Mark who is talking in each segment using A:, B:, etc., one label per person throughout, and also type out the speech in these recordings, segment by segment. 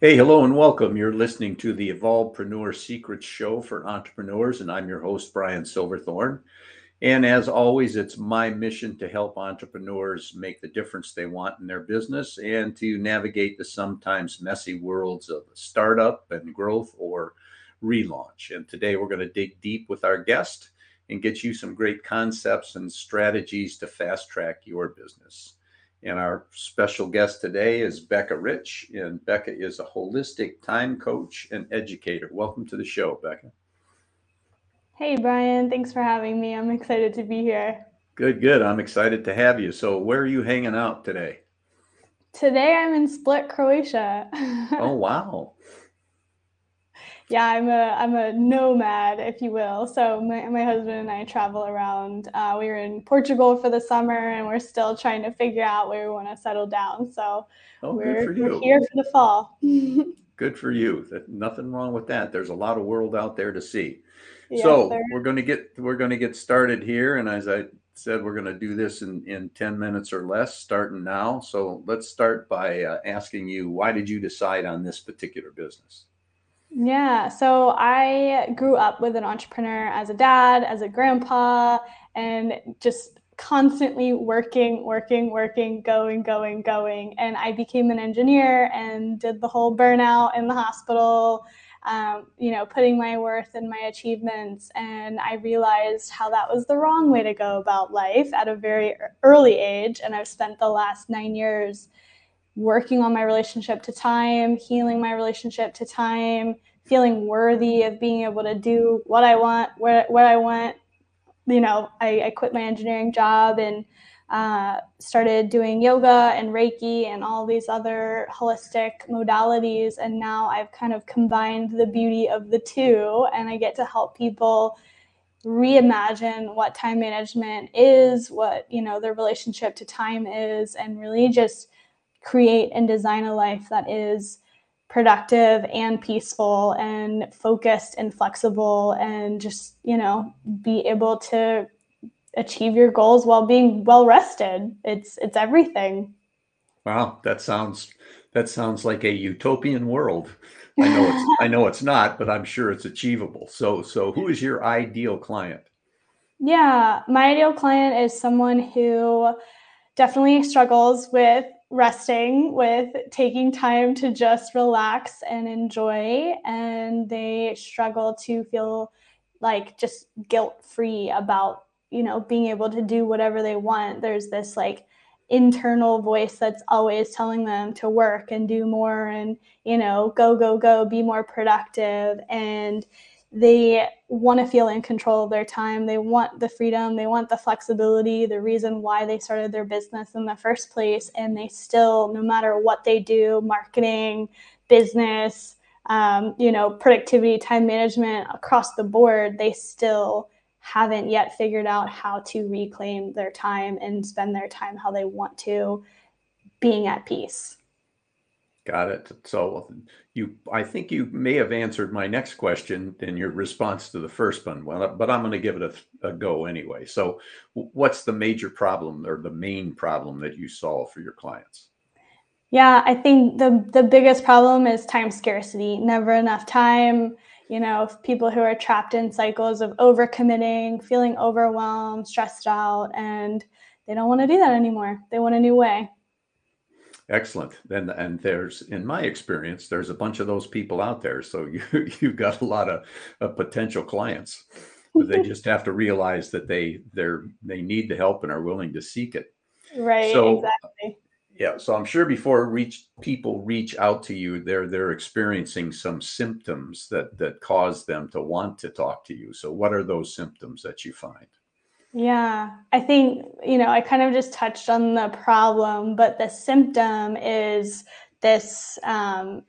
A: Hey, hello and welcome. You're listening to the Evolvepreneur Secrets Show for entrepreneurs, and I'm your host, Brian Silverthorne. And as always, it's my mission to help entrepreneurs make the difference they want in their business and to navigate the sometimes messy worlds of startup and growth or relaunch. And today we're going to dig deep with our guest and get you some great concepts and strategies to fast track your business. And our special guest today is Becca Rich. And Becca is a holistic time coach and educator. Welcome to the show, Becca.
B: Hey, Brian. Thanks for having me. I'm excited to be here.
A: Good, good. I'm excited to have you. So, where are you hanging out today?
B: Today, I'm in Split, Croatia.
A: oh, wow
B: yeah, I'm a I'm a nomad, if you will. So my, my husband and I travel around. Uh, we were in Portugal for the summer, and we're still trying to figure out where we want to settle down. So oh, we're, we're here for the fall.
A: good for you. Nothing wrong with that. There's a lot of world out there to see. Yes, so there. we're going to get we're going to get started here, and as I said, we're going to do this in in ten minutes or less, starting now. So let's start by uh, asking you, why did you decide on this particular business?
B: Yeah, so I grew up with an entrepreneur as a dad, as a grandpa, and just constantly working, working, working, going, going, going. And I became an engineer and did the whole burnout in the hospital, um, you know, putting my worth in my achievements. And I realized how that was the wrong way to go about life at a very early age. And I've spent the last nine years working on my relationship to time, healing my relationship to time, feeling worthy of being able to do what I want, where, I want. You know, I, I quit my engineering job and uh, started doing yoga and Reiki and all these other holistic modalities. And now I've kind of combined the beauty of the two, and I get to help people reimagine what time management is, what, you know, their relationship to time is, and really just create and design a life that is productive and peaceful and focused and flexible and just you know be able to achieve your goals while being well rested. It's it's everything.
A: Wow that sounds that sounds like a utopian world. I know it's i know it's not but i'm sure it's achievable. So so who is your ideal client?
B: Yeah my ideal client is someone who definitely struggles with resting, with taking time to just relax and enjoy. And they struggle to feel like just guilt free about, you know, being able to do whatever they want. There's this like internal voice that's always telling them to work and do more and, you know, go, go, go, be more productive. And they want to feel in control of their time. They want the freedom, they want the flexibility, the reason why they started their business in the first place. And they still, no matter what they do, marketing, business, um, you know, productivity, time management across the board, they still haven't yet figured out how to reclaim their time and spend their time how they want to, being at peace.
A: Got it. So you, I think you may have answered my next question in your response to the first one. Well, but I'm going to give it a, a go anyway. So, what's the major problem or the main problem that you solve for your clients?
B: Yeah, I think the the biggest problem is time scarcity. Never enough time. You know, people who are trapped in cycles of overcommitting, feeling overwhelmed, stressed out, and they don't want to do that anymore. They want a new way.
A: Excellent. Then, and there's, in my experience, there's a bunch of those people out there. So you you've got a lot of, of potential clients. they just have to realize that they they're they need the help and are willing to seek it.
B: Right. So, exactly.
A: Yeah. So I'm sure before reach people reach out to you, they're they're experiencing some symptoms that that cause them to want to talk to you. So what are those symptoms that you find?
B: Yeah, I think, you know, I kind of just touched on the problem, but the symptom is this, um,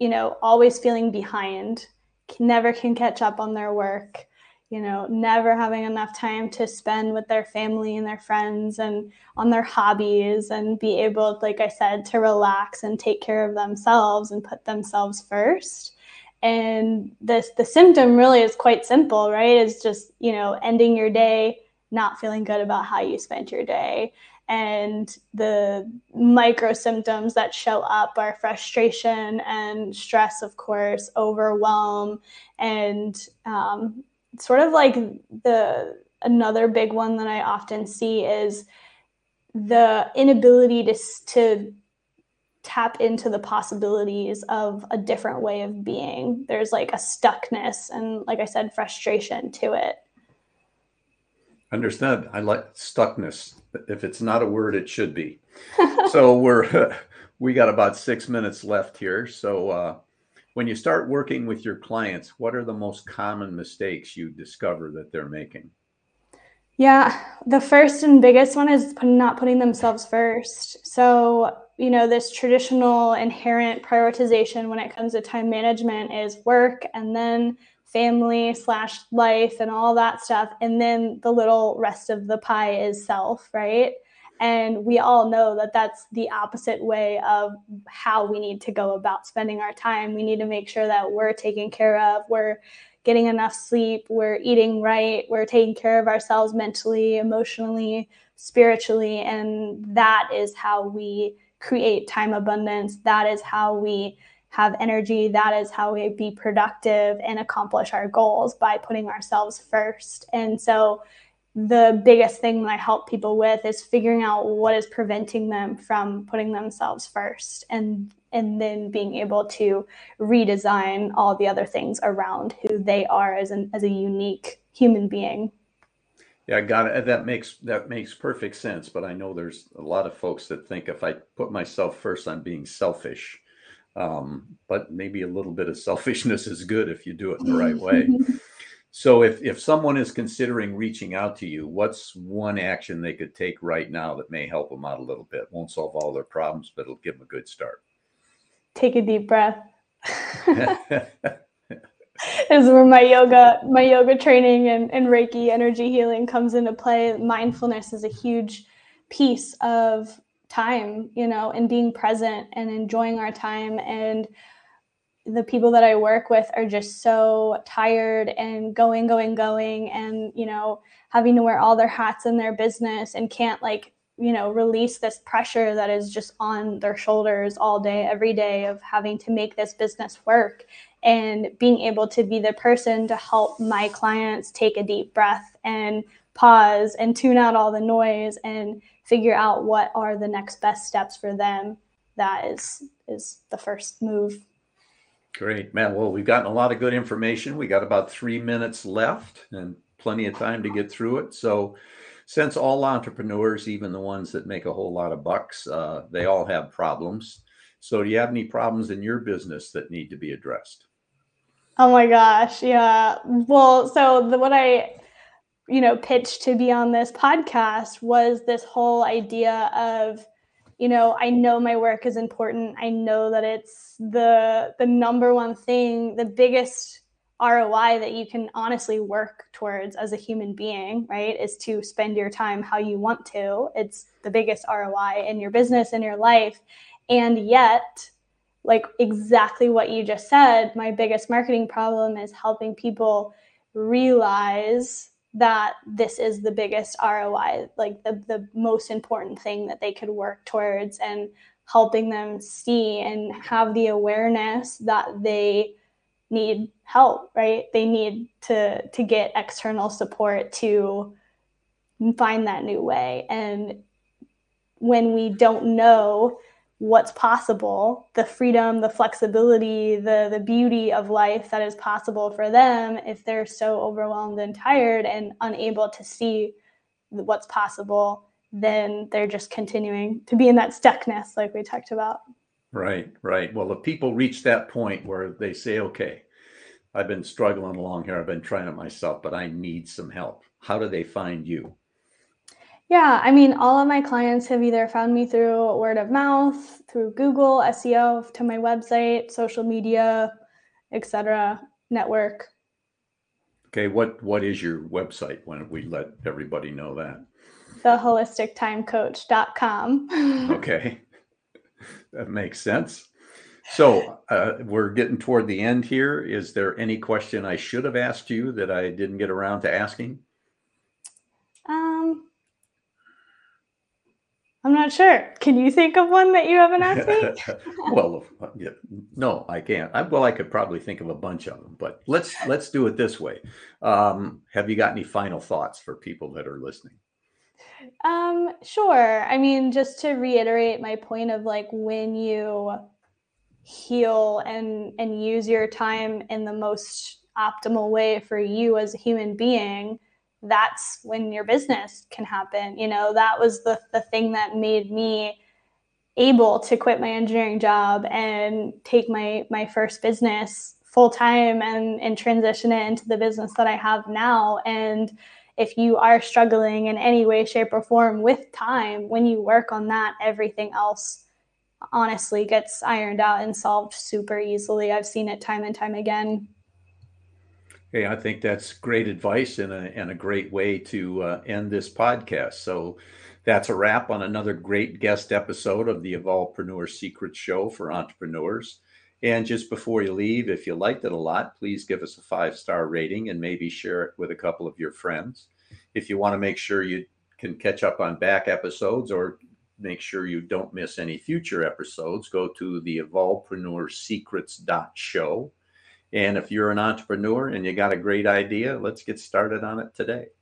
B: you know, always feeling behind, never can catch up on their work, you know, never having enough time to spend with their family and their friends and on their hobbies and be able, like I said, to relax and take care of themselves and put themselves first. And this the symptom really is quite simple right? It's just you know ending your day not feeling good about how you spent your day and the micro symptoms that show up are frustration and stress, of course, overwhelm, and um, sort of like the another big one that I often see is the inability to to tap into the possibilities of a different way of being. There's like a stuckness and, like I said, frustration to it.
A: Understood. I like stuckness. If it's not a word, it should be. so we're we got about six minutes left here. So uh, when you start working with your clients, what are the most common mistakes you discover that they're making?
B: Yeah, the first and biggest one is not putting themselves first. So, you know, this traditional inherent prioritization when it comes to time management is work and then family slash life and all that stuff. And then the little rest of the pie is self, right? And we all know that that's the opposite way of how we need to go about spending our time. We need to make sure that we're taken care of, we're getting enough sleep, we're eating right, we're taking care of ourselves mentally, emotionally, spiritually. And that is how we create time abundance. That is how we have energy. That is how we be productive and accomplish our goals by putting ourselves first. And so, the biggest thing that I help people with is figuring out what is preventing them from putting themselves first and and then being able to redesign all the other things around who they are as an as a unique human being.
A: Yeah, got it. That makes that makes perfect sense. But I know there's a lot of folks that think if I put myself first, I'm being selfish. Um, but maybe a little bit of selfishness is good if you do it in the right way. So if, if someone is considering reaching out to you, what's one action they could take right now that may help them out a little bit? Won't solve all their problems, but it'll give them a good start.
B: Take a deep breath. this is where my yoga my yoga training and, and reiki energy healing comes into play mindfulness is a huge piece of time you know and being present and enjoying our time. And the people that I work with are just so tired and going, going, going, and you know, having to wear all their hats in their business and can't like, you know, release this pressure that is just on their shoulders all day, every day of having to make this business work and being able to be the person to help my clients take a deep breath and pause and tune out all the noise and figure out what are the next best steps for them that is is the first move
A: Great, man. Well, we've gotten a lot of good information. We got about three minutes left and plenty of time to get through it. So, since all entrepreneurs, even the ones that make a whole lot of bucks, uh, they all have problems. So, do you have any problems in your business that need to be addressed?
B: Oh my gosh, yeah. Well, so the, what I, you know, pitched to be on this podcast was this whole idea of you know i know my work is important. I know that it's the the number one thing the biggest roi that you can honestly work towards as a human being right is to spend your time how you want to. It's the biggest roi in your business in your life. And yet like exactly what you just said my biggest marketing problem is helping people realize that this is the biggest ROI, like the, the most important thing that they could work towards and helping them see and have the awareness that they need help, right? They need to to get external support to find that new way. And when we don't know what's possible, the freedom, the flexibility, the the beauty of life that is possible for them if they're so overwhelmed and tired and unable to see what's possible, then they're just continuing to be in that stuckness like we talked about.
A: Right, right. Well, if people reach that point where they say, okay, I've been struggling along here, I've been trying it myself, but I need some help. How do they find you?
B: Yeah, I mean, all of my clients have either found me through word of mouth, through Google, SEO, to my website, social media, etc., network.
A: Okay, what what is your website? When we let everybody know that?
B: Theholistictimecoach.com.
A: okay, that makes sense. So uh, we're getting toward the end here. Is there any question I should have asked you that I didn't get around to asking?
B: I'm not sure. Can you think of one that you haven't asked me?
A: well, yeah, no, I can't. I, well, I could probably think of a bunch of them, but let's let's do it this way. Um, have you got any final thoughts for people that are listening?
B: Um, sure. I mean, just to reiterate my point of like when you heal and and use your time in the most optimal way for you as a human being, that's when your business can happen. You know, that was the, the thing that made me able to quit my engineering job and take my my first business full time and and transition it into the business that I have now. And if you are struggling in any way, shape, or form with time, when you work on that, everything else honestly gets ironed out and solved super easily. I've seen it time and time again.
A: Hey, I think that's great advice and a, and a great way to uh, end this podcast. So that's a wrap on another great guest episode of the Evolvepreneur Secret Show for entrepreneurs. And just before you leave, if you liked it a lot, please give us a five star rating and maybe share it with a couple of your friends. If you want to make sure you can catch up on back episodes or make sure you don't miss any future episodes, go to the evolvepreneursecrets.show and if you're an entrepreneur and you got a great idea, let's get started on it today.